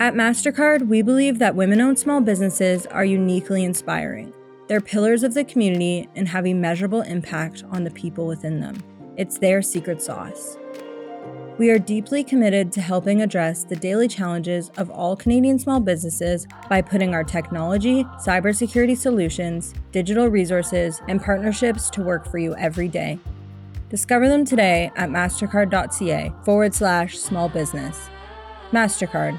At MasterCard, we believe that women owned small businesses are uniquely inspiring. They're pillars of the community and have a measurable impact on the people within them. It's their secret sauce. We are deeply committed to helping address the daily challenges of all Canadian small businesses by putting our technology, cybersecurity solutions, digital resources, and partnerships to work for you every day. Discover them today at mastercard.ca forward slash small business. MasterCard,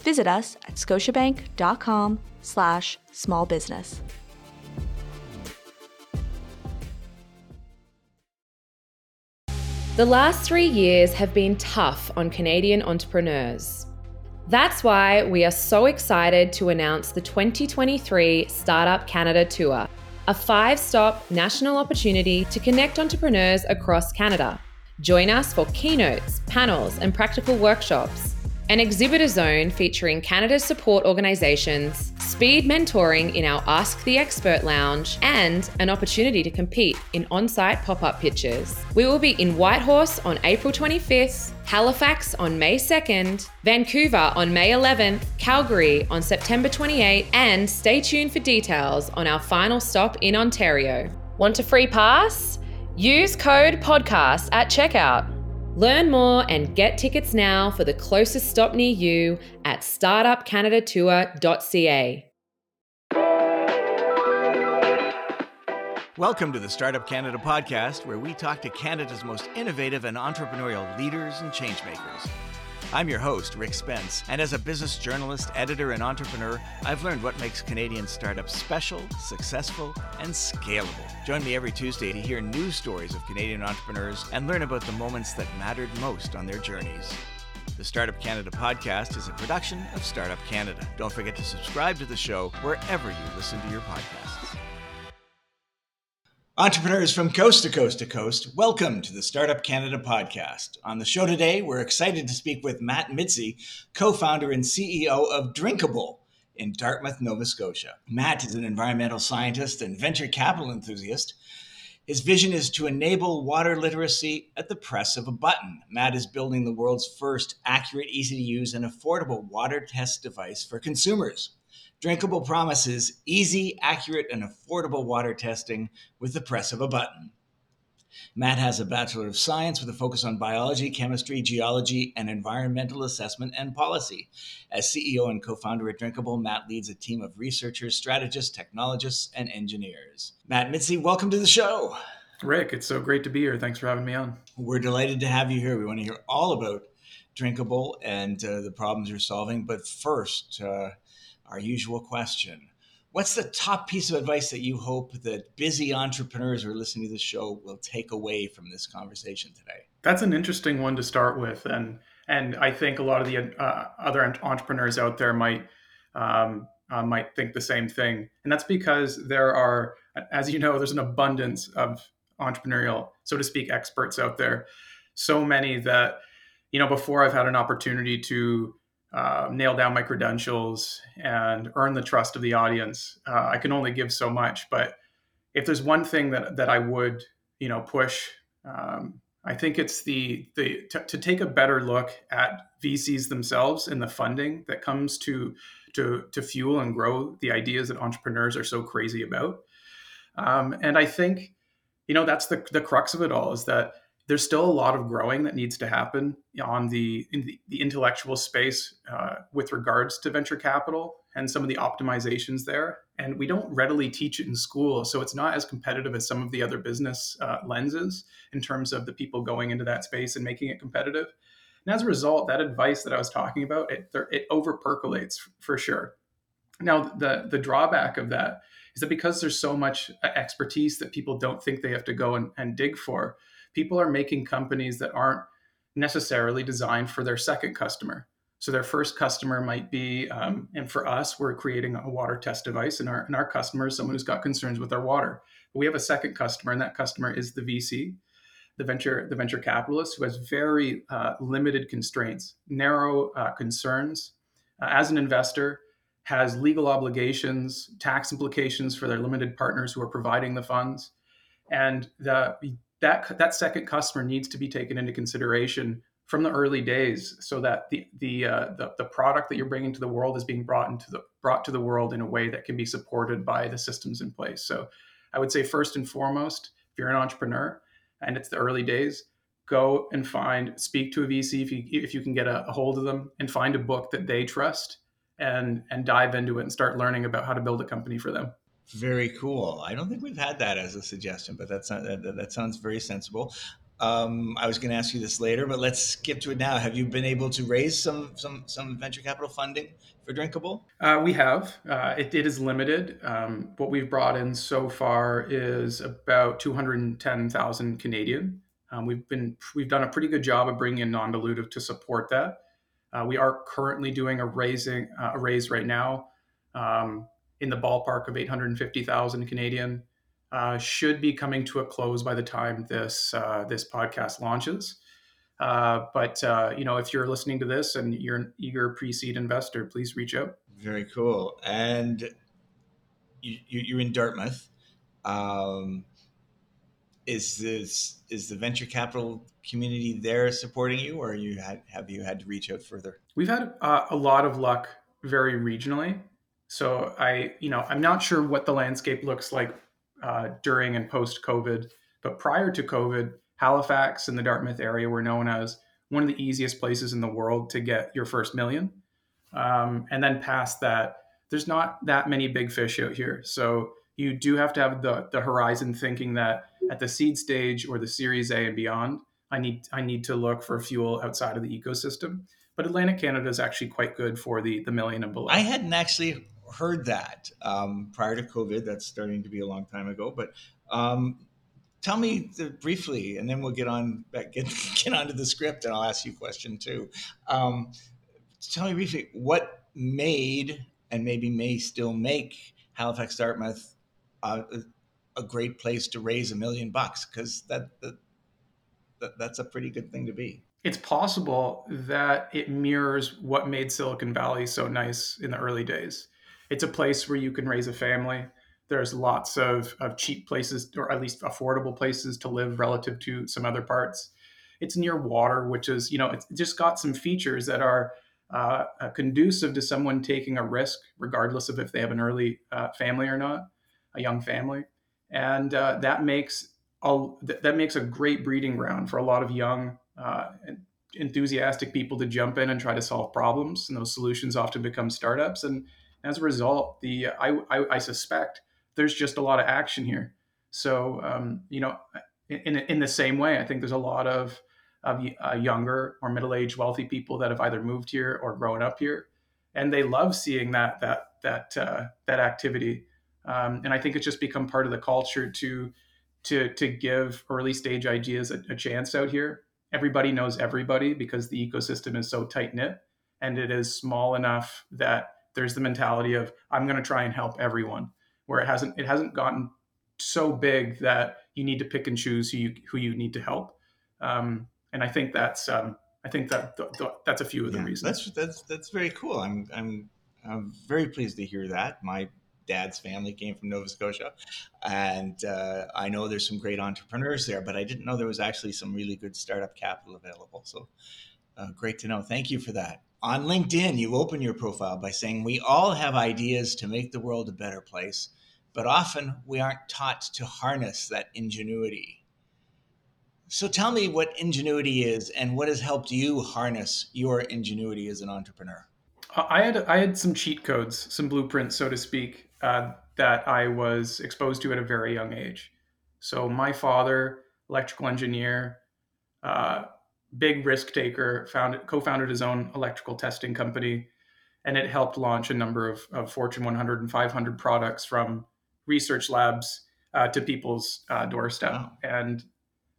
Visit us at scotiabank.com slash small business. The last three years have been tough on Canadian entrepreneurs. That's why we are so excited to announce the 2023 Startup Canada Tour, a five stop national opportunity to connect entrepreneurs across Canada. Join us for keynotes, panels, and practical workshops an exhibitor zone featuring Canada's support organisations, speed mentoring in our Ask the Expert lounge, and an opportunity to compete in on site pop up pitches. We will be in Whitehorse on April 25th, Halifax on May 2nd, Vancouver on May 11th, Calgary on September 28th, and stay tuned for details on our final stop in Ontario. Want a free pass? Use code PODCAST at checkout. Learn more and get tickets now for the closest stop near you at startupcanadatour.ca. Welcome to the Startup Canada podcast, where we talk to Canada's most innovative and entrepreneurial leaders and changemakers. I'm your host, Rick Spence, and as a business journalist, editor, and entrepreneur, I've learned what makes Canadian startups special, successful, and scalable. Join me every Tuesday to hear news stories of Canadian entrepreneurs and learn about the moments that mattered most on their journeys. The Startup Canada podcast is a production of Startup Canada. Don't forget to subscribe to the show wherever you listen to your podcasts. Entrepreneurs from coast to coast to coast, welcome to the Startup Canada podcast. On the show today, we're excited to speak with Matt Mizzi, co founder and CEO of Drinkable in Dartmouth, Nova Scotia. Matt is an environmental scientist and venture capital enthusiast. His vision is to enable water literacy at the press of a button. Matt is building the world's first accurate, easy to use, and affordable water test device for consumers. Drinkable promises easy, accurate, and affordable water testing with the press of a button. Matt has a Bachelor of Science with a focus on biology, chemistry, geology, and environmental assessment and policy. As CEO and co founder at Drinkable, Matt leads a team of researchers, strategists, technologists, and engineers. Matt Mizzi, welcome to the show. Rick, it's so great to be here. Thanks for having me on. We're delighted to have you here. We want to hear all about Drinkable and uh, the problems you're solving. But first, uh, our usual question. What's the top piece of advice that you hope that busy entrepreneurs who are listening to this show will take away from this conversation today? That's an interesting one to start with, and and I think a lot of the uh, other entrepreneurs out there might um, uh, might think the same thing, and that's because there are, as you know, there's an abundance of entrepreneurial, so to speak, experts out there. So many that you know before I've had an opportunity to uh, nail down my credentials and earn the trust of the audience. Uh, I can only give so much, but if there's one thing that that I would you know push, um, I think it's the the to, to, take a better look at VCs themselves and the funding that comes to to to fuel and grow the ideas that entrepreneurs are so crazy about. Um, and I think you know that's the the crux of it all is that there's still a lot of growing that needs to happen on the in the, the intellectual space uh, with regards to venture capital and some of the optimizations there. And we don't readily teach it in school, so it's not as competitive as some of the other business uh, lenses in terms of the people going into that space and making it competitive. And as a result, that advice that I was talking about, it, it over percolates for sure. Now, the the drawback of that is that because there's so much uh, expertise that people don't think they have to go and, and dig for, people are making companies that aren't necessarily designed for their second customer. So their first customer might be, um, and for us, we're creating a water test device, and our and our customer is someone who's got concerns with their water. But we have a second customer, and that customer is the VC, the venture the venture capitalist, who has very uh, limited constraints, narrow uh, concerns. Uh, as an investor, has legal obligations, tax implications for their limited partners who are providing the funds, and the that that second customer needs to be taken into consideration from the early days so that the the, uh, the the product that you're bringing to the world is being brought into the brought to the world in a way that can be supported by the systems in place. So i would say first and foremost if you're an entrepreneur and it's the early days go and find speak to a vc if you if you can get a, a hold of them and find a book that they trust and and dive into it and start learning about how to build a company for them very cool. I don't think we've had that as a suggestion, but that's not, that, that sounds very sensible. Um, I was going to ask you this later, but let's skip to it now. Have you been able to raise some some some venture capital funding for Drinkable? Uh, we have. Uh, it, it is limited. Um, what we've brought in so far is about two hundred and ten thousand Canadian. Um, we've been we've done a pretty good job of bringing in non-dilutive to support that. Uh, we are currently doing a raising uh, a raise right now um, in the ballpark of eight hundred and fifty thousand Canadian uh, should be coming to a close by the time this uh, this podcast launches. Uh, but uh, you know, if you're listening to this and you're an eager pre-seed investor, please reach out. Very cool. And you, are in Dartmouth. Um, is this is the venture capital community there supporting you, or you had have you had to reach out further? We've had uh, a lot of luck very regionally. So I, you know, I'm not sure what the landscape looks like uh, during and post COVID. But prior to COVID, Halifax and the Dartmouth area were known as one of the easiest places in the world to get your first million. Um, and then past that, there's not that many big fish out here. So you do have to have the, the horizon thinking that at the seed stage or the Series A and beyond, I need I need to look for fuel outside of the ecosystem. But Atlantic Canada is actually quite good for the the million and below. I hadn't actually heard that um, prior to COVID. That's starting to be a long time ago. But um, tell me the, briefly, and then we'll get on back, get get onto the script, and I'll ask you a question too. Um, tell me briefly what made and maybe may still make Halifax Dartmouth a great place to raise a million bucks because that, that that's a pretty good thing to be it's possible that it mirrors what made Silicon Valley so nice in the early days it's a place where you can raise a family. There's lots of, of cheap places, or at least affordable places to live relative to some other parts. It's near water, which is, you know, it's just got some features that are uh, uh, conducive to someone taking a risk, regardless of if they have an early uh, family or not, a young family, and uh, that makes a, that makes a great breeding ground for a lot of young uh, enthusiastic people to jump in and try to solve problems. And those solutions often become startups. And as a result, the I, I, I suspect there's just a lot of action here. So um, you know, in in the same way, I think there's a lot of of uh, younger or middle-aged wealthy people that have either moved here or grown up here, and they love seeing that that that uh, that activity. Um, and I think it's just become part of the culture to to to give early stage ideas a, a chance out here. Everybody knows everybody because the ecosystem is so tight knit, and it is small enough that there's the mentality of I'm going to try and help everyone, where it hasn't it hasn't gotten so big that you need to pick and choose who you who you need to help. Um, and I think that's um, I think that th- th- that's a few of the reasons. That's that's that's very cool. I'm I'm I'm very pleased to hear that. My dad's family came from Nova Scotia, and uh, I know there's some great entrepreneurs there, but I didn't know there was actually some really good startup capital available. So uh, great to know. Thank you for that on LinkedIn, you open your profile by saying, We all have ideas to make the world a better place, but often we aren't taught to harness that ingenuity. So tell me what ingenuity is and what has helped you harness your ingenuity as an entrepreneur. I had I had some cheat codes, some blueprints, so to speak, uh, that I was exposed to at a very young age. So my father, electrical engineer, uh, big risk taker, founded, co-founded his own electrical testing company, and it helped launch a number of, of Fortune 100 and 500 products from research labs uh, to people's uh, doorstep, wow. and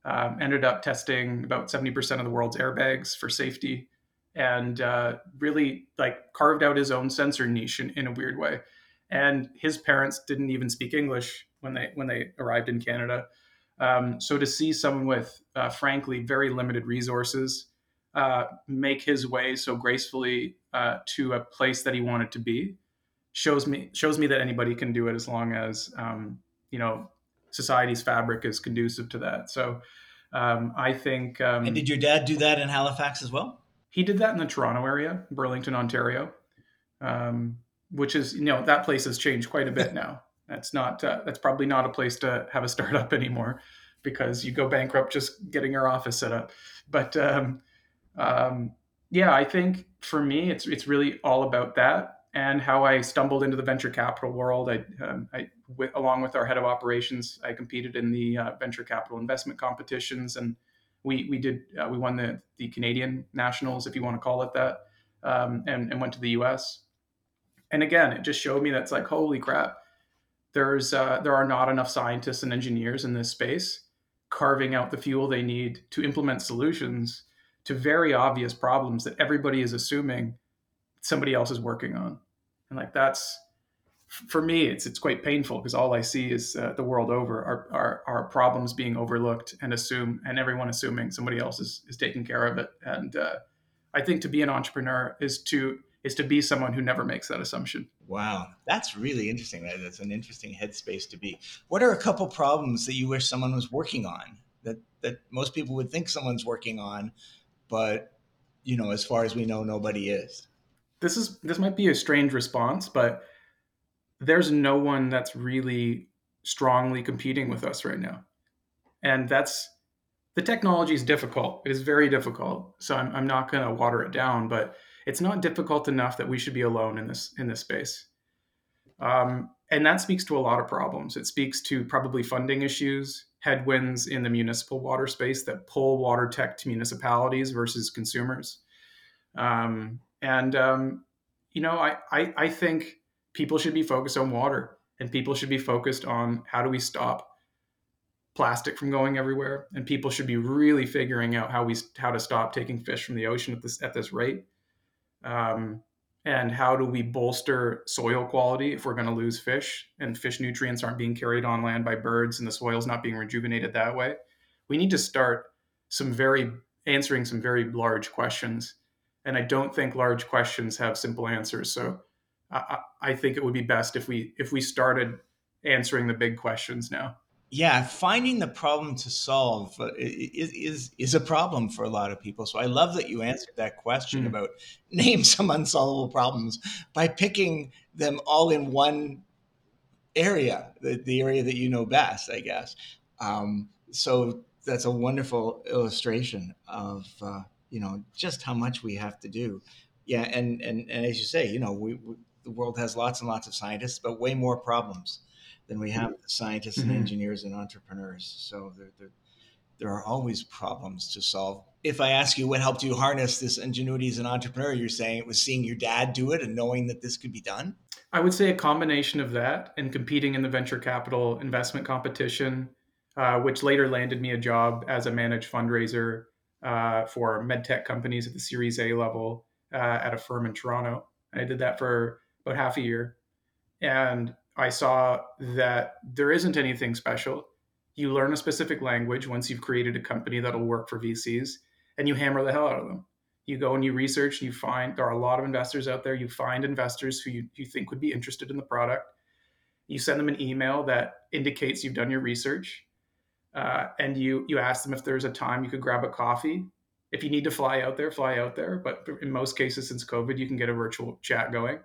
um, ended up testing about 70% of the world's airbags for safety. and uh, really like carved out his own sensor niche in, in a weird way. And his parents didn't even speak English when they when they arrived in Canada. Um, so to see someone with, uh, frankly, very limited resources uh, make his way so gracefully uh, to a place that he wanted to be shows me shows me that anybody can do it as long as um, you know society's fabric is conducive to that. So um, I think. Um, and did your dad do that in Halifax as well? He did that in the Toronto area, Burlington, Ontario, um, which is you know that place has changed quite a bit now. That's not uh, that's probably not a place to have a startup anymore because you go bankrupt just getting your office set up. But um, um, yeah, I think for me, it's it's really all about that and how I stumbled into the venture capital world. I, um, I with, along with our head of operations, I competed in the uh, venture capital investment competitions, and we we did uh, we won the the Canadian nationals, if you want to call it that, um, and and went to the U.S. And again, it just showed me that's like holy crap. There's uh, there are not enough scientists and engineers in this space carving out the fuel they need to implement solutions to very obvious problems that everybody is assuming somebody else is working on. And like that's for me it's it's quite painful because all i see is uh, the world over are, our are problems being overlooked and assume and everyone assuming somebody else is is taking care of it. And uh, i think to be an entrepreneur is to is to be someone who never makes that assumption wow that's really interesting that's an interesting headspace to be what are a couple problems that you wish someone was working on that that most people would think someone's working on but you know as far as we know nobody is this is this might be a strange response, but there's no one that's really strongly competing with us right now. And that's the technology is difficult. It is very difficult. So I'm, I'm not going to water it down, but it's not difficult enough that we should be alone in this in this space. Um, and that speaks to a lot of problems. It speaks to probably funding issues, headwinds in the municipal water space that pull water tech to municipalities versus consumers. Um, and um, you know, I, I I think people should be focused on water, and people should be focused on how do we stop plastic from going everywhere, and people should be really figuring out how we how to stop taking fish from the ocean at this at this rate. Um, and how do we bolster soil quality if we're going to lose fish and fish nutrients aren't being carried on land by birds and the soil's not being rejuvenated that way we need to start some very answering some very large questions and I don't think large questions have simple answers. So I, I think it would be best if we if we started answering the big questions now. Yeah, finding the problem to solve uh, is, is is a problem for a lot of people. So I love that you answered that question mm. about name some unsolvable problems by picking them all in one area, the, the area that you know best, I guess. Um, so that's a wonderful illustration of uh, you know just how much we have to do yeah and and, and as you say you know we, we the world has lots and lots of scientists but way more problems than we have scientists mm-hmm. and engineers and entrepreneurs. So there, there, there are always problems to solve. If i ask you what helped you harness this ingenuity as an entrepreneur? you're saying it was seeing your dad do it and knowing that this could be done? I would say a combination of that and competing in the venture capital investment competition uh, which later landed me a job as a managed fundraiser uh, for medtech companies at the Series A level uh, at a firm in Toronto. I did that for about half a year, and I saw that there isn't anything special. You learn a specific language once you've created a company that'll work for VCs, and you hammer the hell out of them. You go and you research, you find there are a lot of investors out there. You find investors who you, you think would be interested in the product. You send them an email that indicates you've done your research uh, and you you ask them if there's a time you could grab a coffee. If you need to fly out there, fly out there. But in most cases, since COVID, you can get a virtual chat going.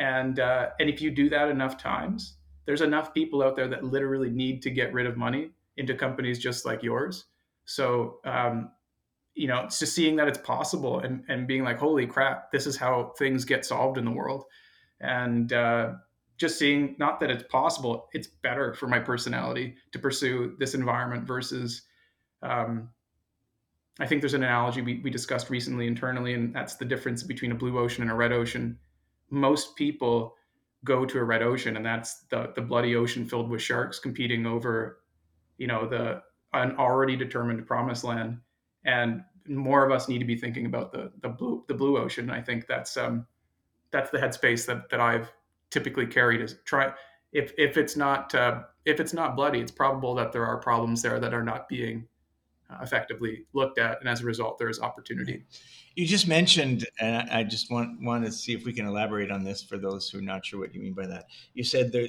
And uh, and if you do that enough times, there's enough people out there that literally need to get rid of money into companies just like yours. So um, you know, it's just seeing that it's possible and and being like, holy crap, this is how things get solved in the world. And uh, just seeing not that it's possible, it's better for my personality to pursue this environment versus. Um, I think there's an analogy we, we discussed recently internally, and that's the difference between a blue ocean and a red ocean. Most people go to a red ocean, and that's the the bloody ocean filled with sharks competing over, you know, the an already determined promised land. And more of us need to be thinking about the the blue the blue ocean. I think that's um, that's the headspace that that I've typically carried. Is try if if it's not uh, if it's not bloody, it's probable that there are problems there that are not being Uh, effectively looked at, and as a result, there is opportunity. You just mentioned, and I just want want to see if we can elaborate on this for those who are not sure what you mean by that. You said there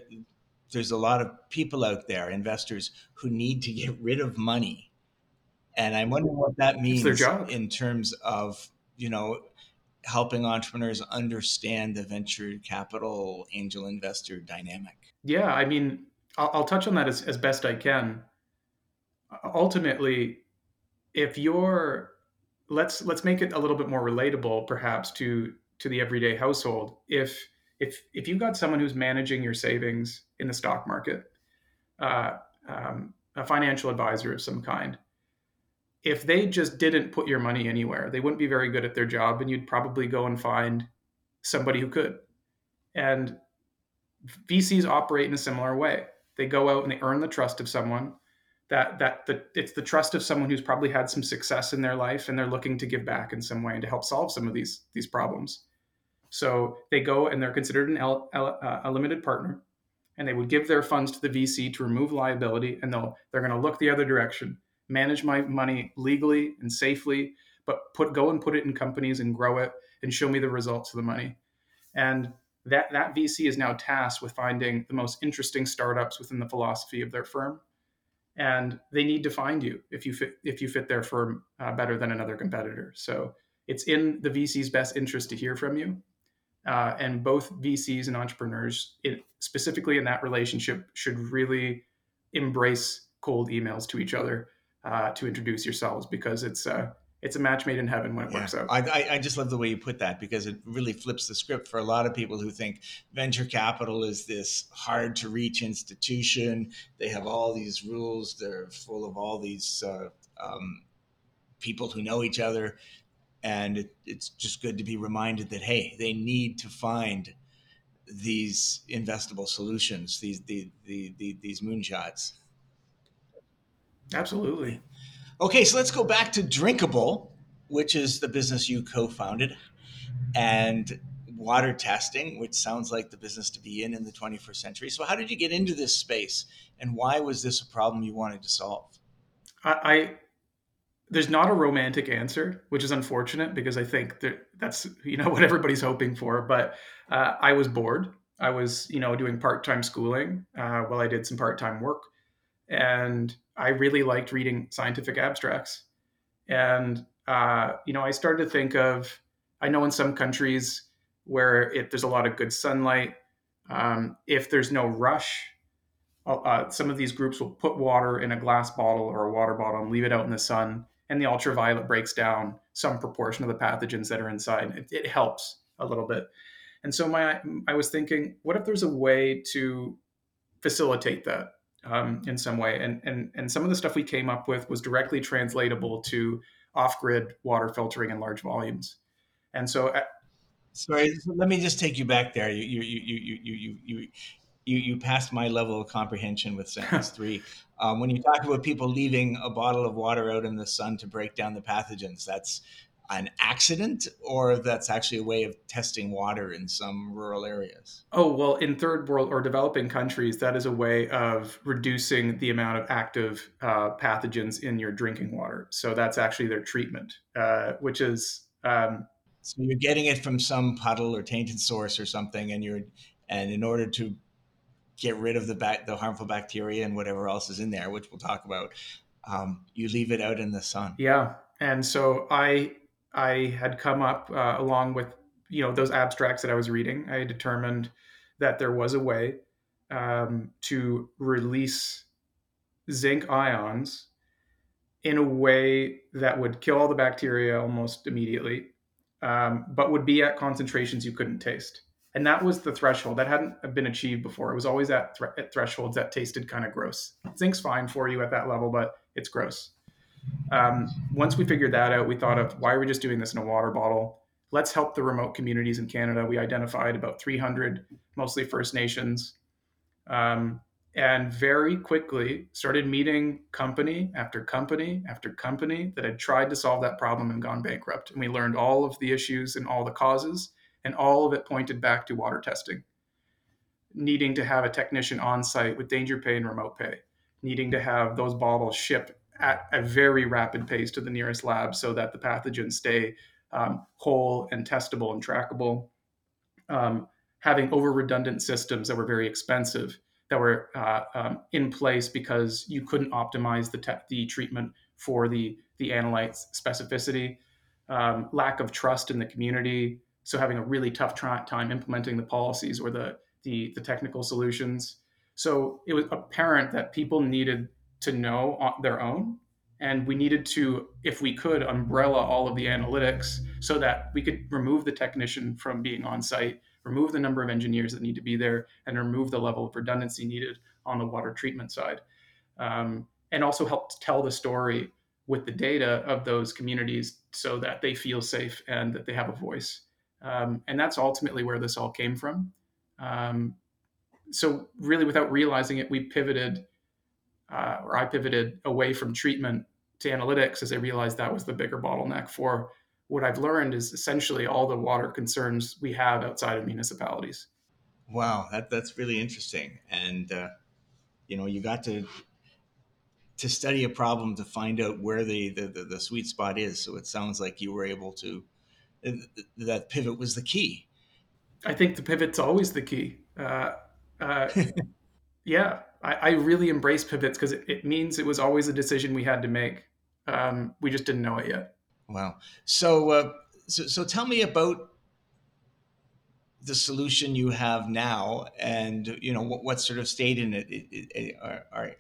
there's a lot of people out there, investors, who need to get rid of money, and I'm wondering what that means in terms of you know helping entrepreneurs understand the venture capital angel investor dynamic. Yeah, I mean, I'll, I'll touch on that as, as best I can. Ultimately, if you're let's let's make it a little bit more relatable perhaps to to the everyday household. If if if you've got someone who's managing your savings in the stock market uh, um, a financial advisor of some kind if they just didn't put your money anywhere they wouldn't be very good at their job and you'd probably go and find somebody who could. And vcs operate in a similar way. They go out and they earn the trust of someone that that the, it's the trust of someone who's probably had some success in their life and they're looking to give back in some way and to help solve some of these these problems. So they go and they're considered an L, L, uh, a limited partner and they would give their funds to the vc to remove liability and they'll they're going to look the other direction manage my money legally and safely but put go and put it in companies and grow it and show me the results of the money. And that that vc is now tasked with finding the most interesting startups within the philosophy of their firm and they need to find you if you fit if you fit their firm uh, better than another competitor. So it's in the VC's best interest to hear from you, uh, and both VCs and entrepreneurs, it, specifically in that relationship, should really embrace cold emails to each other uh, to introduce yourselves because it's uh, it's a match made in heaven when it yeah. works out. I, I just love the way you put that because it really flips the script for a lot of people who think venture capital is this hard to reach institution. They have all these rules. They're full of all these uh, um, people who know each other. And it, it's just good to be reminded that, hey, they need to find these investable solutions, these, the, the, the, these moonshots. Absolutely. Okay, so let's go back to Drinkable, which is the business you co-founded, and water testing, which sounds like the business to be in in the 21st century. So, how did you get into this space, and why was this a problem you wanted to solve? I, I there's not a romantic answer, which is unfortunate because I think that that's you know what everybody's hoping for. But uh, I was bored. I was you know doing part time schooling uh, while I did some part time work, and I really liked reading scientific abstracts. And, uh, you know, I started to think of, I know in some countries where it, there's a lot of good sunlight, um, if there's no rush, uh, uh, some of these groups will put water in a glass bottle or a water bottle and leave it out in the sun, and the ultraviolet breaks down some proportion of the pathogens that are inside. It, it helps a little bit. And so my I was thinking, what if there's a way to facilitate that? Um, in some way. And, and, and some of the stuff we came up with was directly translatable to off grid water filtering in large volumes. And so, uh, sorry, let me just take you back there. You, you, you, you, you, you, you, you passed my level of comprehension with sentence three. Um, when you talk about people leaving a bottle of water out in the sun to break down the pathogens, that's an accident or that's actually a way of testing water in some rural areas? Oh, well, in third world or developing countries, that is a way of reducing the amount of active uh, pathogens in your drinking water. So that's actually their treatment, uh, which is. Um, so you're getting it from some puddle or tainted source or something, and you're, and in order to get rid of the the harmful bacteria and whatever else is in there, which we'll talk about, um, you leave it out in the sun. Yeah, and so I I had come up uh, along with you know those abstracts that I was reading. I determined that there was a way um, to release zinc ions in a way that would kill all the bacteria almost immediately, um, but would be at concentrations you couldn't taste. And that was the threshold that hadn't been achieved before. It was always at, at thresholds that tasted kind of gross. Zinc's fine for you at that level, but it's gross. Um, once we figured that out, we thought of why are we just doing this in a water bottle? Let's help the remote communities in Canada. We identified about 300, mostly First Nations, um, and very quickly started meeting company after company after company that had tried to solve that problem and gone bankrupt. And we learned all of the issues and all the causes, and all of it pointed back to water testing. Needing to have a technician on site with danger pay and remote pay, needing to have those bottles shipped at a very rapid pace to the nearest lab so that the pathogens stay um, whole and testable and trackable. Um, having over redundant systems that were very expensive that were uh, um, in place because you couldn't optimize the, te- the treatment for the, the analytes specificity, um, lack of trust in the community. So having a really tough tra- time implementing the policies or the, the, the technical solutions. So it was apparent that people needed to know on their own. And we needed to, if we could, umbrella all of the analytics so that we could remove the technician from being on site remove the number of engineers that need to be there, and remove the level of redundancy needed on the water treatment side. Um, and also help tell the story with the data of those communities so that they feel safe and that they have a voice. Um, and that's ultimately where this all came from. Um, so, really, without realizing it, we pivoted, uh, or I pivoted away from treatment to analytics as I realized that was the bigger bottleneck for what I've learned is essentially all the water concerns we have outside of municipalities. Wow, that, that's really interesting. And, uh, you know, you got to to study a problem to find out where the, the, the, the sweet spot is. So it sounds like you were able to, that pivot was the key. I think the pivot's always the key. Uh, uh, yeah, I, I, really embrace pivots because it, it, means it was always a decision we had to make. Um, we just didn't know it yet. Wow. So, uh, so, so tell me about the solution you have now, and you know what, what sort of state in it, it, it are, are,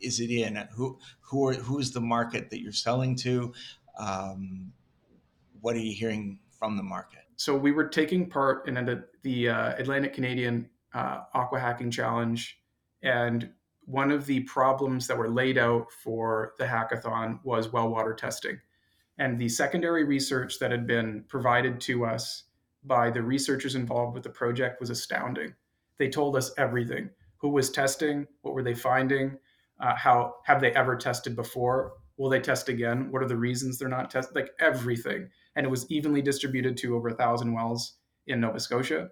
is it in? Who who are who's the market that you're selling to? Um, what are you hearing from the market? So we were taking part in a, the uh, Atlantic Canadian uh, Aqua Hacking Challenge, and one of the problems that were laid out for the hackathon was well water testing. And the secondary research that had been provided to us by the researchers involved with the project was astounding. They told us everything who was testing, what were they finding, uh, how have they ever tested before, will they test again, what are the reasons they're not testing, like everything. And it was evenly distributed to over a thousand wells in Nova Scotia.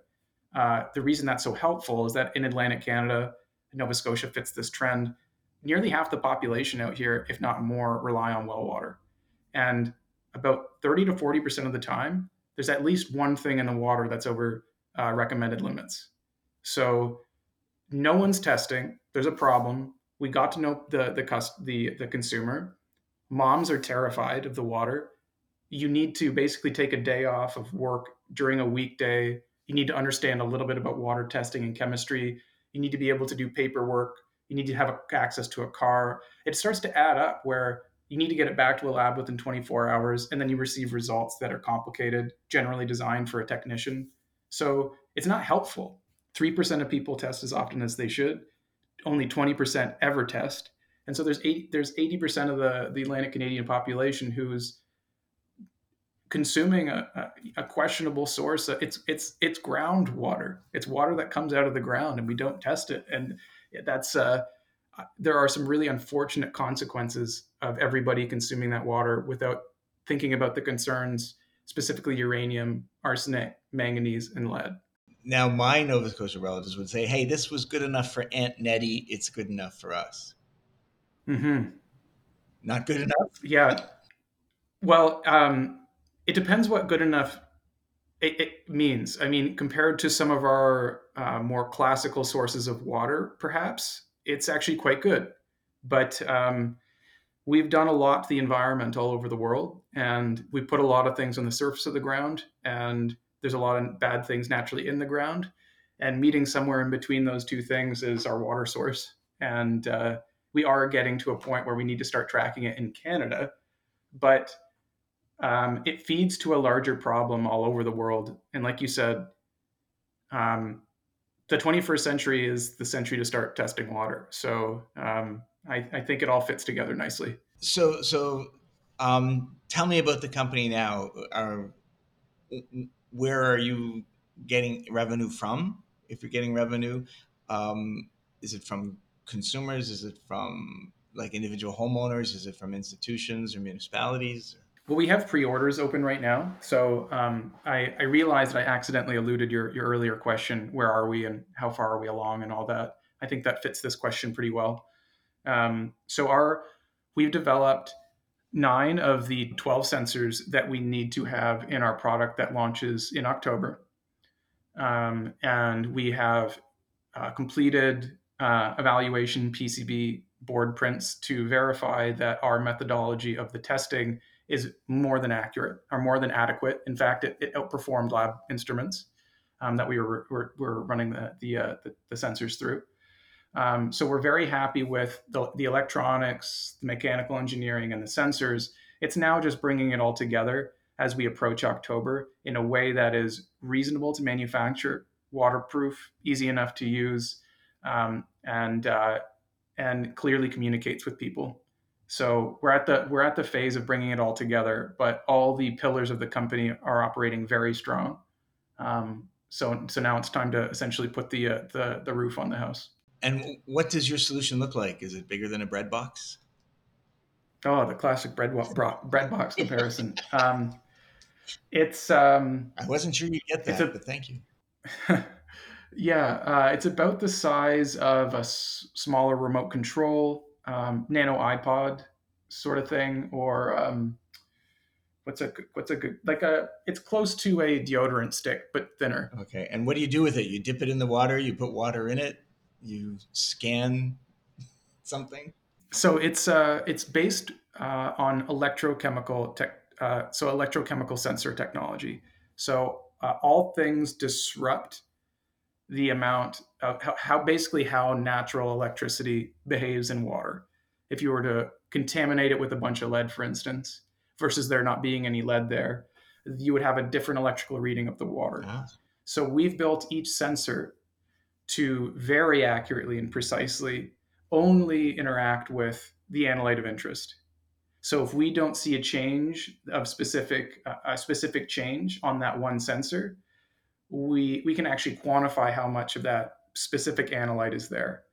Uh, the reason that's so helpful is that in Atlantic Canada, Nova Scotia fits this trend. Nearly half the population out here, if not more, rely on well water. And about 30 to 40% of the time, there's at least one thing in the water that's over uh, recommended limits. So no one's testing. There's a problem. We got to know the the the the consumer. Moms are terrified of the water. You need to basically take a day off of work during a weekday. You need to understand a little bit about water testing and chemistry. You need to be able to do paperwork. You need to have access to a car. It starts to add up where you need to get it back to a lab within 24 hours and then you receive results that are complicated generally designed for a technician so it's not helpful 3% of people test as often as they should only 20% ever test and so there's 80 there's 80% of the the atlantic canadian population who's consuming a, a, a questionable source it's it's it's groundwater it's water that comes out of the ground and we don't test it and that's uh there are some really unfortunate consequences of everybody consuming that water without thinking about the concerns, specifically uranium, arsenic, manganese, and lead. Now, my Nova Scotia relatives would say, hey, this was good enough for Aunt Nettie. It's good enough for us. Mm-hmm. Not good enough? Yeah. Well, um, it depends what good enough it, it, means. I mean, compared to some of our uh, more classical sources of water, perhaps, it's actually quite good. But um, we've done a lot to the environment all over the world, and we put a lot of things on the surface of the ground, and there's a lot of bad things naturally in the ground. And meeting somewhere in between those two things is our water source. And uh, we are getting to a point where we need to start tracking it in Canada, but um, it feeds to a larger problem all over the world. And like you said, um, the 21st century is the century to start testing water. So um, I, I, think it all fits together nicely. So, so um, tell me about the company now. Are, where are you getting revenue from? If you're getting revenue, um, is it from consumers? Is it from like individual homeowners? Is it from institutions or municipalities? Well, we have pre-orders open right now. So um, I, I realized I accidentally alluded your your earlier question. Where are we and how far are we along and all that. I think that fits this question pretty well. Um, so our we've developed nine of the 12 sensors that we need to have in our product that launches in October. Um, and we have uh, completed uh, evaluation PCB board prints to verify that our methodology of the testing is more than accurate or more than adequate. In fact, it, it outperformed lab instruments um, that we were, were, were running the, the, uh, the, the, sensors through. Um, so we're very happy with the, the electronics, the mechanical engineering, and the sensors. It's now just bringing it all together as we approach October in a way that is reasonable to manufacture, waterproof, easy enough to use, um, and uh, and clearly communicates with people. So we're at the we're at the phase of bringing it all together, but all the pillars of the company are operating very strong. Um, so so now it's time to essentially put the uh, the the roof on the house. And what does your solution look like? Is it bigger than a bread box? Oh, the classic bread bread box comparison. um, it's. Um, I wasn't sure you'd get that, a, but thank you. yeah, uh, it's about the size of a s- smaller remote control um, nano iPod sort of thing, or um, what's a what's a good like a it's close to a deodorant stick but thinner. Okay, and what do you do with it? You dip it in the water. You put water in it. You scan something. So it's uh it's based uh, on electrochemical tech. Uh, so electrochemical sensor technology. So uh, all things disrupt the amount how, how, basically how natural electricity behaves in water. If you were to contaminate it with a bunch of lead, for instance, versus there not being any lead there, you would have a different electrical reading of the water. Ah. So we've built each sensor to very accurately and precisely only interact with the analyte of interest. So if we don't see a change of specific uh, a specific change on that one sensor, we we can actually quantify how much of that specific analyte is there.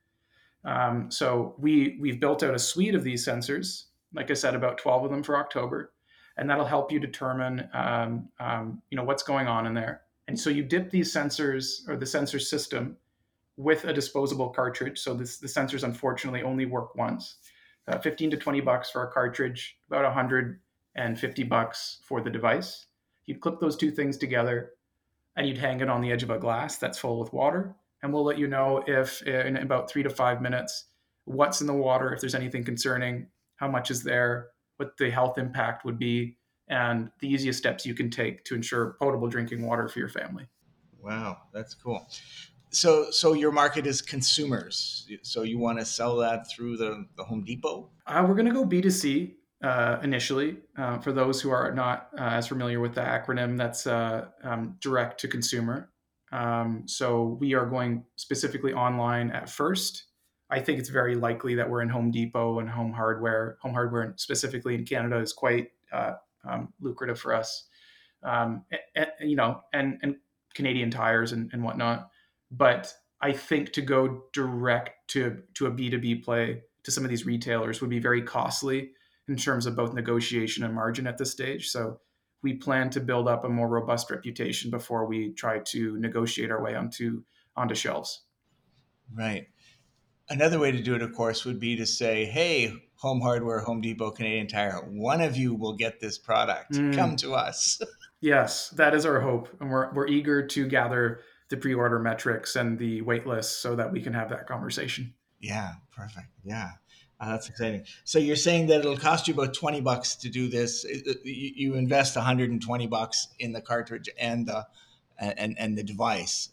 Um, so we we've built out a suite of these sensors, like I said, about 12 of them for October, and that'll help you determine um, um, you know what's going on in there. And so you dip these sensors or the sensor system with a disposable cartridge. So this, the sensors unfortunately only work once. Uh, 15 to 20 bucks for a cartridge, about 150 bucks for the device. You'd clip those two things together, and you'd hang it on the edge of a glass that's full with water. And we'll let you know if in about three to five minutes what's in the water, if there's anything concerning, how much is there, what the health impact would be, and the easiest steps you can take to ensure potable drinking water for your family. Wow, that's cool. So, so your market is consumers. So you want to sell that through the, the Home Depot? Uh, we're going to go B2C uh, initially. Uh, for those who are not uh, as familiar with the acronym, that's uh, um, direct to consumer. Um, so we are going specifically online at first. I think it's very likely that we're in Home Depot and Home Hardware. Home Hardware, specifically in Canada, is quite uh, um, lucrative for us. And, um, you know, and and Canadian tires and, and whatnot. But I think to go direct to to a B2B play to some of these retailers would be very costly in terms of both negotiation and margin at this stage. So we plan to build up a more robust reputation before we try to negotiate our way onto onto shelves. Right. Another way to do it, of course, would be to say, "Hey, Home Hardware, Home Depot, Canadian Tire, one of you will get this product. Mm. Come to us." yes, that is our hope, and we're we're eager to gather the pre-order metrics and the wait list so that we can have that conversation. Yeah, perfect. Yeah. Uh, that's exciting. So you're saying that it'll cost you about 20 bucks to do this. You invest 120 bucks in the cartridge and the and and the device,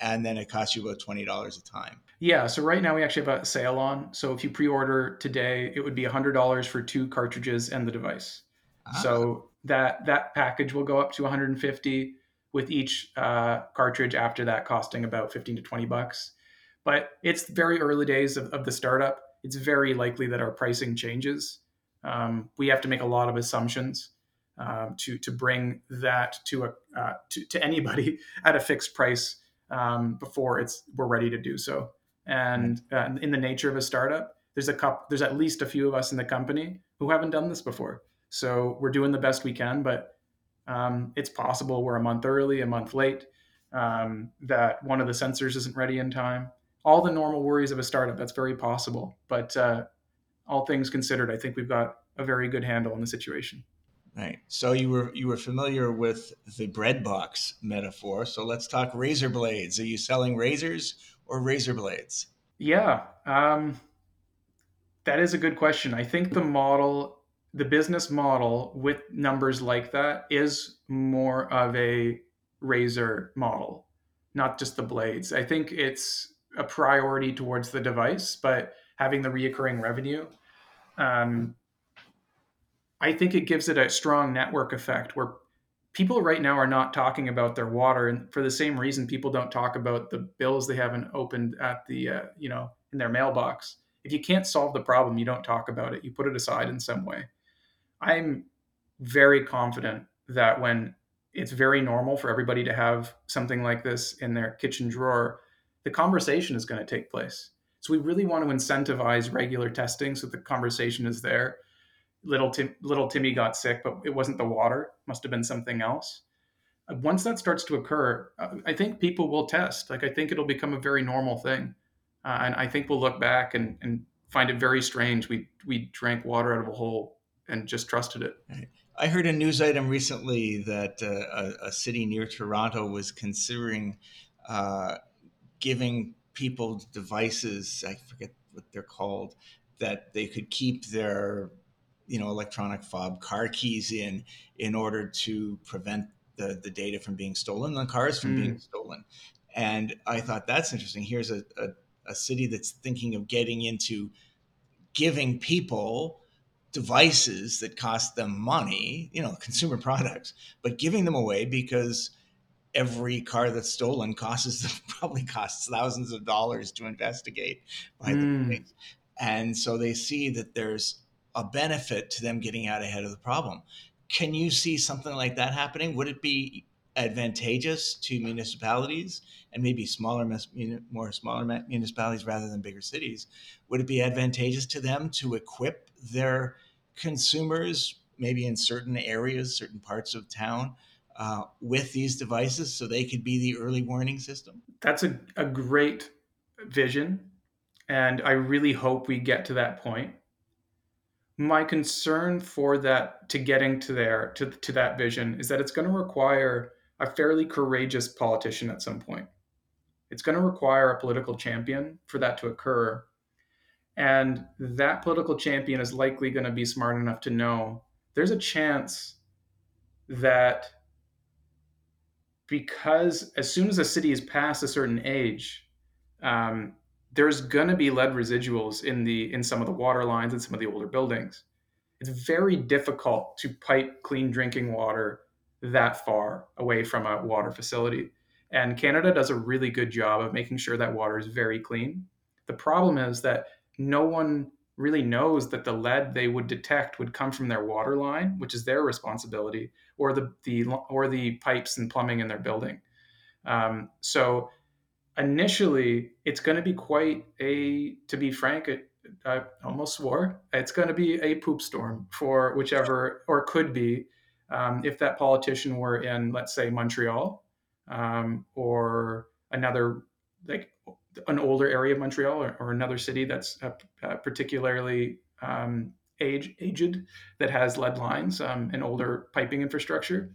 and then it costs you about $20 a time. Yeah. So right now we actually have a sale on. So if you pre-order today, it would be $100 for two cartridges and the device. Ah. So that that package will go up to 150 with each uh, cartridge after that costing about 15 to 20 bucks. But it's very early days of, of the startup. It's very likely that our pricing changes. Um, we have to make a lot of assumptions um, to to bring that to a uh, to, to anybody at a fixed price um, before it's we're ready to do so. And uh, in the nature of a startup, there's a couple, there's at least a few of us in the company who haven't done this before. So we're doing the best we can, but um, it's possible we're a month early, a month late, um, that one of the sensors isn't ready in time. All the normal worries of a startup, that's very possible. But uh, all things considered, I think we've got a very good handle on the situation. Right. So you were you were familiar with the bread box metaphor. So let's talk razor blades. Are you selling razors or razor blades? Yeah, um, that is a good question. I think the model, the business model with numbers like that, is more of a razor model, not just the blades. I think it's a priority towards the device, but having the reoccurring revenue um, I think it gives it a strong network effect where people right now are not talking about their water, and for the same reason, people don't talk about the bills they haven't opened at the uh, you know in their mailbox. If you can't solve the problem, you don't talk about it. You put it aside in some way. I'm very confident that when it's very normal for everybody to have something like this in their kitchen drawer, the conversation is going to take place. So we really want to incentivize regular testing so the conversation is there little Tim, little Timmy got sick, but it wasn't the water; must have been something else. Uh, once that starts to occur, uh, I think people will test. Like I think it'll become a very normal thing, uh, and I think we'll look back and, and find it very strange. We we drank water out of a hole and just trusted it. I heard a news item recently that uh, a, a, city near Toronto was considering uh, giving people devices. I forget what they're called that they could keep their you know electronic fob car keys in in order to prevent the the data from being stolen the cars from mm. being stolen and i thought that's interesting here's a, a, a city that's thinking of getting into giving people devices that cost them money you know consumer products but giving them away because every car that's stolen costs probably costs thousands of dollars to investigate by mm. the police and so they see that there's a benefit to them getting out ahead of the problem. Can you see something like that happening? Would it be advantageous to municipalities and maybe smaller, more smaller municipalities rather than bigger cities? Would it be advantageous to them to equip their consumers, maybe in certain areas, certain parts of town, uh, with these devices so they could be the early warning system? That's a, a great vision. And I really hope we get to that point my concern for that to getting to there to, to that vision is that it's going to require a fairly courageous politician at some point it's going to require a political champion for that to occur and that political champion is likely going to be smart enough to know there's a chance that because as soon as a city is past a certain age um, there's going to be lead residuals in the in some of the water lines and some of the older buildings. It's very difficult to pipe clean drinking water that far away from a water facility. And canada does a really good job of making sure that water is very clean. The problem is that no one really knows that the lead they would detect would come from their water line which is their responsibility or the, the or the pipes and plumbing in their building. Um, so initially it's going to be quite a to be frank i almost swore it's going to be a poop storm for whichever or could be um, if that politician were in let's say montreal um, or another like an older area of montreal or, or another city that's uh, uh, particularly um, age, aged that has lead lines um, and older piping infrastructure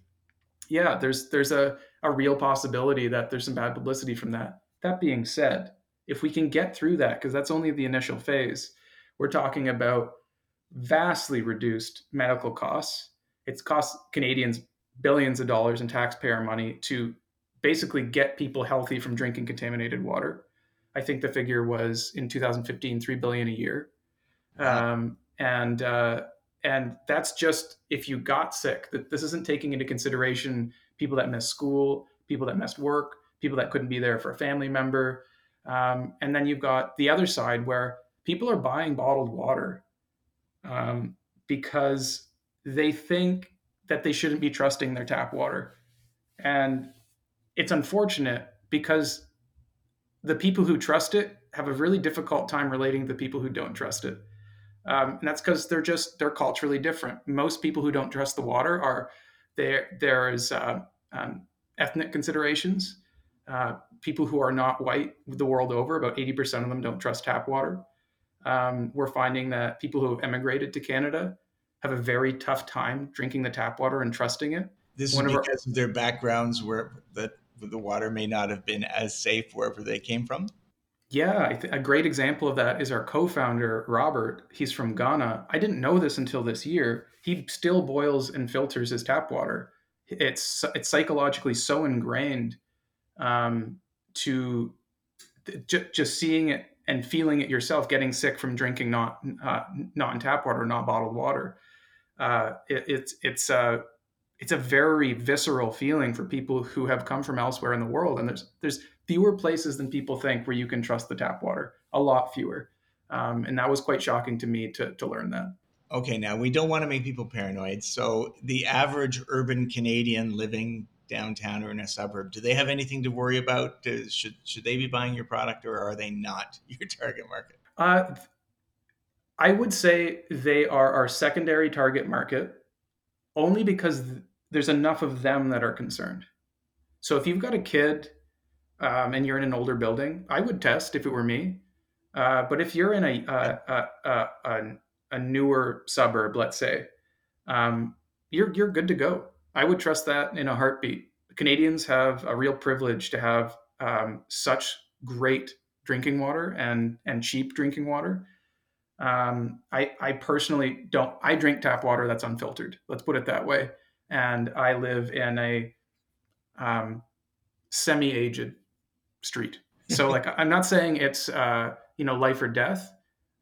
yeah there's there's a, a real possibility that there's some bad publicity from that that being said, if we can get through that, because that's only the initial phase, we're talking about vastly reduced medical costs. It's cost Canadians billions of dollars in taxpayer money to basically get people healthy from drinking contaminated water. I think the figure was in 2015, three billion a year, um, and uh, and that's just if you got sick. That this isn't taking into consideration people that miss school, people that missed work, people that couldn't be there for a family member. Um, and then you've got the other side where people are buying bottled water um, because they think that they shouldn't be trusting their tap water. And it's unfortunate because the people who trust it have a really difficult time relating to the people who don't trust it. Um, and that's because they're just they're culturally different. Most people who don't trust the water are there. There's uh, um, ethnic considerations. Uh, people who are not white the world over, about 80% of them don't trust tap water. Um, we're finding that people who have emigrated to Canada have a very tough time drinking the tap water and trusting it. This One is because of, our, of their backgrounds where that the water may not have been as safe wherever they came from. Yeah, a great example of that is our co-founder Robert. He's from Ghana. I didn't know this until this year. He still boils and filters his tap water. It's it's psychologically so ingrained um, to j- just seeing it and feeling it yourself, getting sick from drinking not uh, not in tap water, not bottled water. Uh, it, it's it's a it's a very visceral feeling for people who have come from elsewhere in the world, and there's there's fewer places than people think where you can trust the tap water. A lot fewer, um, and that was quite shocking to me to to learn that. Okay, now we don't want to make people paranoid. So the average urban Canadian living downtown or in a suburb, do they have anything to worry about? Do, should should they be buying your product, or are they not your target market? Uh, I would say they are our secondary target market, only because there's enough of them that are concerned. So if you've got a kid um, and you're in an older building, I would test if it were me. Uh, but if you're in a a, a, a, a newer suburb, let's say, um, you're you're good to go. I would trust that in a heartbeat. Canadians have a real privilege to have um, such great drinking water and and cheap drinking water. Um, I I personally don't. I drink tap water that's unfiltered. Let's put it that way. And I live in a um, semi-aged street. So like I'm not saying it's uh, you know life or death.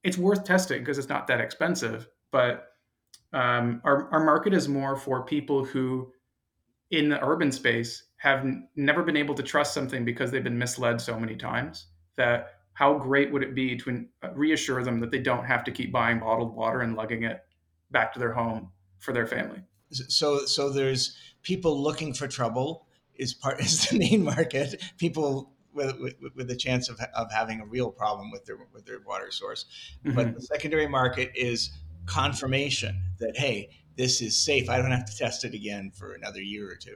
It's worth testing because it's not that expensive. But um, our our market is more for people who in the urban space have n- never been able to trust something because they've been misled so many times that how great would it be to uh, reassure them that they don't have to keep buying bottled water and lugging it back to their home for their family so so there's people looking for trouble is part is the main market people with, with, with a chance of, of having a real problem with their with their water source mm-hmm. but the secondary market is confirmation that hey this is safe. I don't have to test it again for another year or two.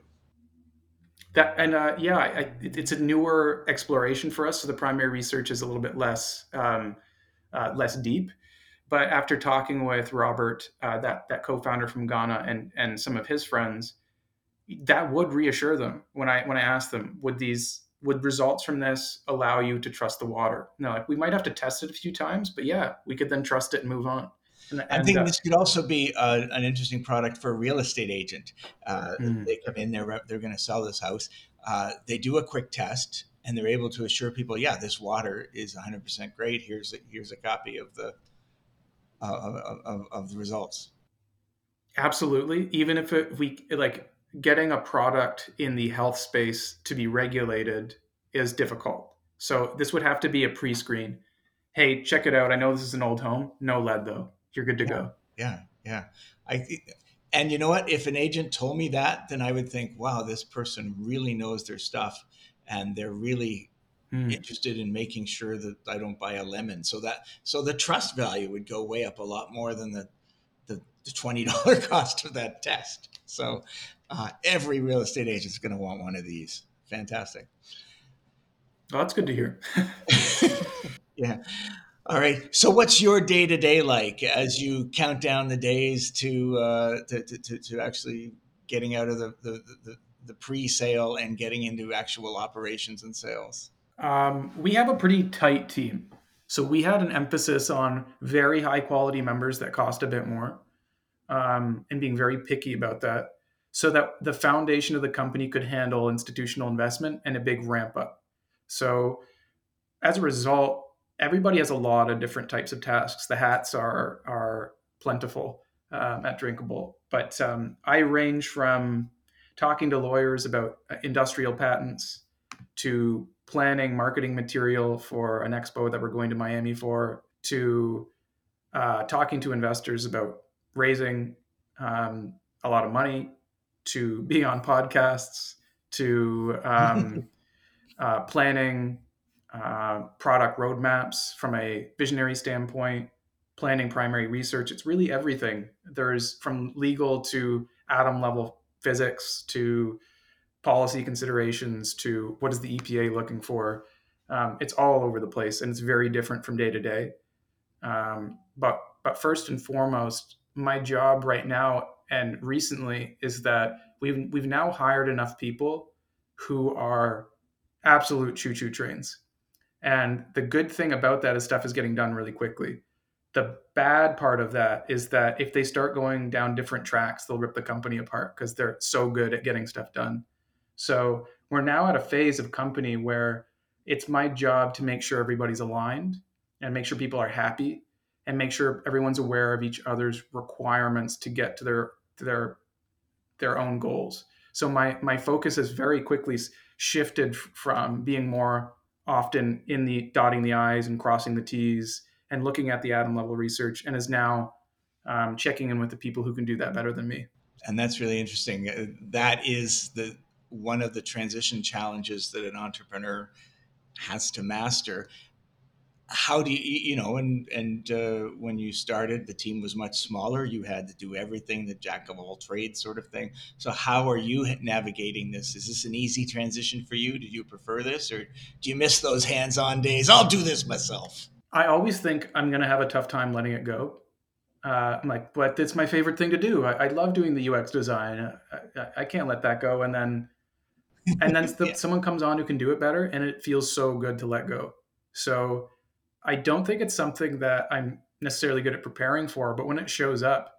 That and uh, yeah, I, it's a newer exploration for us. So the primary research is a little bit less um, uh, less deep. But after talking with Robert, uh, that that co-founder from Ghana, and and some of his friends, that would reassure them when I when I asked them, would these would results from this allow you to trust the water? No, like we might have to test it a few times, but yeah, we could then trust it and move on. And, I think uh, this could also be uh, an interesting product for a real estate agent. Uh, mm. They come in, they're they're going to sell this house. Uh, they do a quick test, and they're able to assure people, yeah, this water is 100% great. Here's a, here's a copy of the of, of, of the results. Absolutely. Even if it, we like getting a product in the health space to be regulated is difficult. So this would have to be a pre-screen. Hey, check it out. I know this is an old home. No lead though you're good to yeah, go. Yeah, yeah. I and you know what? If an agent told me that, then I would think, wow, this person really knows their stuff, and they're really mm. interested in making sure that I don't buy a lemon. So that so the trust value would go way up a lot more than the the, the twenty dollar cost of that test. So uh, every real estate agent is going to want one of these. Fantastic. Oh, that's good to hear. yeah. All right. So, what's your day to day like as you count down the days to uh, to, to, to, actually getting out of the, the, the, the pre sale and getting into actual operations and sales? Um, we have a pretty tight team. So, we had an emphasis on very high quality members that cost a bit more um, and being very picky about that so that the foundation of the company could handle institutional investment and a big ramp up. So, as a result, everybody has a lot of different types of tasks. The hats are are plentiful um, at Drinkable, but um, I range from talking to lawyers about uh, industrial patents to planning marketing material for an expo that we're going to Miami for to uh, talking to investors about raising um, a lot of money to be on podcasts to um, uh, planning uh, product roadmaps from a visionary standpoint, planning primary research. It's really everything. There's from legal to atom level physics to policy considerations to what is the EPA looking for. Um, it's all over the place and it's very different from day to day. Um, but but first and foremost, my job right now and recently is that we've we've now hired enough people who are absolute choo choo trains. And the good thing about that is stuff is getting done really quickly. The bad part of that is that if they start going down different tracks, they'll rip the company apart because they're so good at getting stuff done. So we're now at a phase of company where it's my job to make sure everybody's aligned and make sure people are happy and make sure everyone's aware of each other's requirements to get to their to their their own goals. So my my focus has very quickly shifted from being more often in the dotting the i's and crossing the t's and looking at the atom level research and is now um, checking in with the people who can do that better than me and that's really interesting uh, that is the one of the transition challenges that an entrepreneur has to master. How do you you know and and uh, when you started the team was much smaller. You had to do everything the jack of all trades sort of thing. So how are you navigating this? Is this an easy transition for you? Do you prefer this or do you miss those hands-on days? I'll do this myself. I always think i'm going to have a tough time letting it go. Uh, I'm like, but it's my favorite thing to do. I, I love doing the UX design. I, I, I, can't let that go. And then, and then yeah. someone comes on who can do it better, and it feels so good to let go. So I don't think it's something that I'm necessarily good at preparing for, but when it shows up,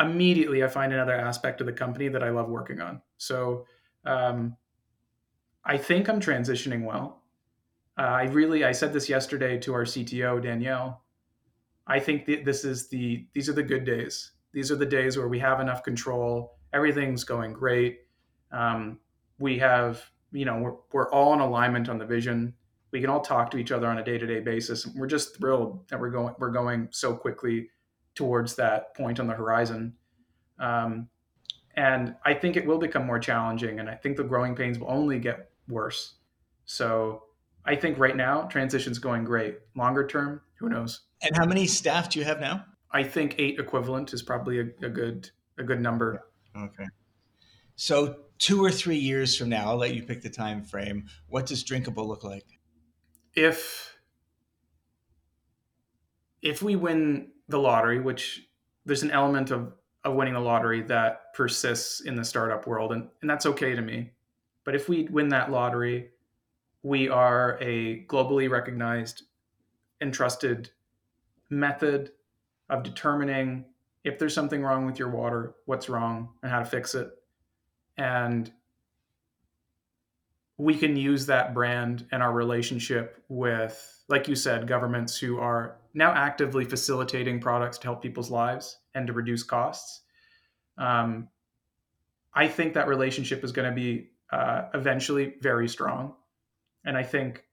immediately I find another aspect of the company that I love working on. So um, I think I'm transitioning well. Uh, I really, I said this yesterday to our CTO Danielle. I think that this is the these are the good days. These are the days where we have enough control. Everything's going great. Um, we have, you know, we're, we're all in alignment on the vision. We can all talk to each other on a day-to-day basis. And we're just thrilled that we're going we're going so quickly towards that point on the horizon. Um, and i think it will become more challenging and i think the growing pains will only get worse. So i think right now transition's going great. Longer term who knows? And how many staff do you have now? I think eight equivalent is probably a, a good a good number. Okay. So two or three years from now i'll let you pick the time frame what does drinkable look like if if we win the lottery, which there's an element of of winning the lottery that persists in the startup world, and, and that's okay to me. But if we win that lottery, we are a globally recognized and trusted method of determining if there's something wrong with your water, what's wrong, and how to fix it. And we can use that brand and our relationship with, like you said, governments who are now actively facilitating products to help people's lives and to reduce costs. Um, I think that relationship is going to be uh, eventually very strong. And I think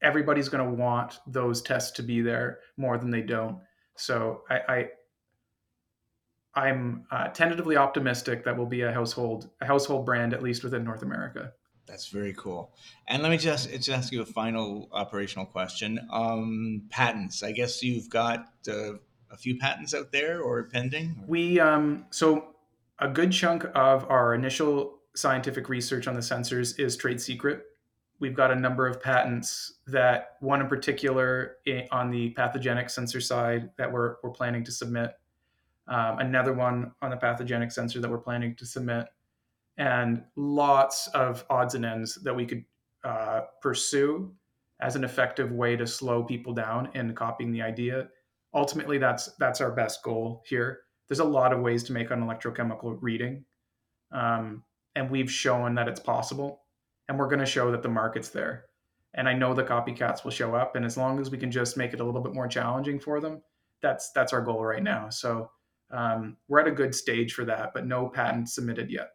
everybody's going to want those tests to be there more than they don't. So I, I am uh, tentatively optimistic that will be a household a household brand at least within North America. That's very cool. And let me just, just ask you a final operational question. Um, patents. I guess you've got uh, a few patents out there or pending. We um, so a good chunk of our initial scientific research on the sensors is trade secret. We've got a number of patents that one in particular on the pathogenic sensor side that we're, we're planning to submit. Um, another one on the pathogenic sensor that we're planning to submit and lots of odds and ends that we could uh, pursue as an effective way to slow people down in copying the idea. Ultimately, that's that's our best goal here. There's a lot of ways to make an electrochemical reading, um, and we've shown that it's possible, and we're going to show that the market's there. And I know the copycats will show up, and as long as we can just make it a little bit more challenging for them, that's that's our goal right now. So um, we're at a good stage for that, but no patent submitted yet.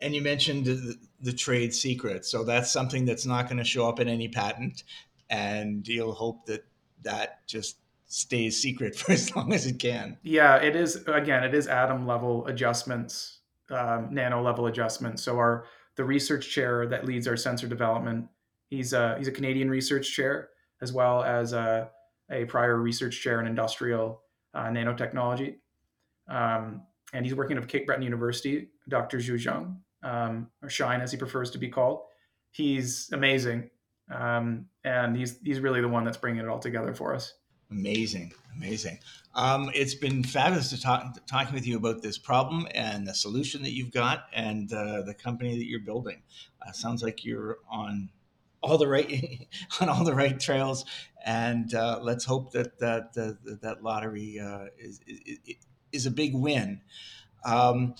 And you mentioned the, the trade secret. So that's something that's not going to show up in any patent. And you'll hope that that just stays secret for as long as it can. Yeah, it is. Again, it is atom level adjustments, um, nano level adjustments. So our the research chair that leads our sensor development He's a, he's a Canadian research chair as well as a, a prior research chair in industrial uh, nanotechnology. Um, and he's working at Cape Breton University, Dr. Zhu Zheng, um, or Shine as he prefers to be called. He's amazing. Um, and he's, he's really the one that's bringing it all together for us. Amazing, amazing. Um, it's been fabulous to talk talking with you about this problem and the solution that you've got and uh, the company that you're building. Uh, sounds like you're on all the right on all the right trails, and uh, let's hope that that that, that lottery uh, is, is, is a big win. Um,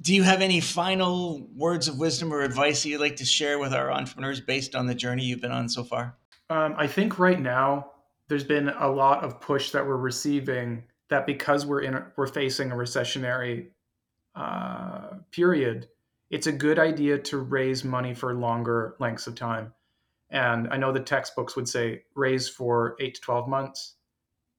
do you have any final words of wisdom or advice that you'd like to share with our entrepreneurs based on the journey you've been on so far? Um, I think right now there's been a lot of push that we're receiving that because we're in we're facing a recessionary uh, period, it's a good idea to raise money for longer lengths of time. And I know the textbooks would say raise for eight to twelve months.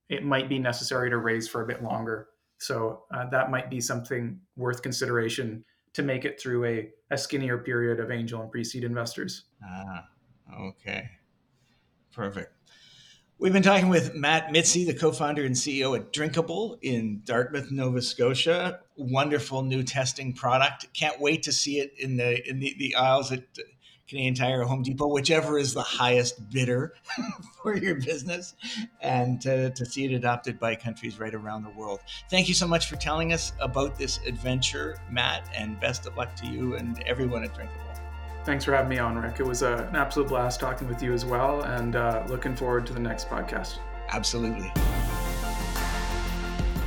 It might be necessary to raise for a bit longer. So uh, that might be something worth consideration to make it through a, a skinnier period of angel and pre-seed investors. Ah, okay. Perfect. We've been talking with Matt Mizzi, the co-founder and CEO at Drinkable in Dartmouth, Nova Scotia. Wonderful new testing product. Can't wait to see it in the in the, the aisles at Canadian Tire or Home Depot, whichever is the highest bidder for your business, and to, to see it adopted by countries right around the world. Thank you so much for telling us about this adventure, Matt, and best of luck to you and everyone at Drinkable. Thanks for having me on, Rick. It was a, an absolute blast talking with you as well, and uh, looking forward to the next podcast. Absolutely.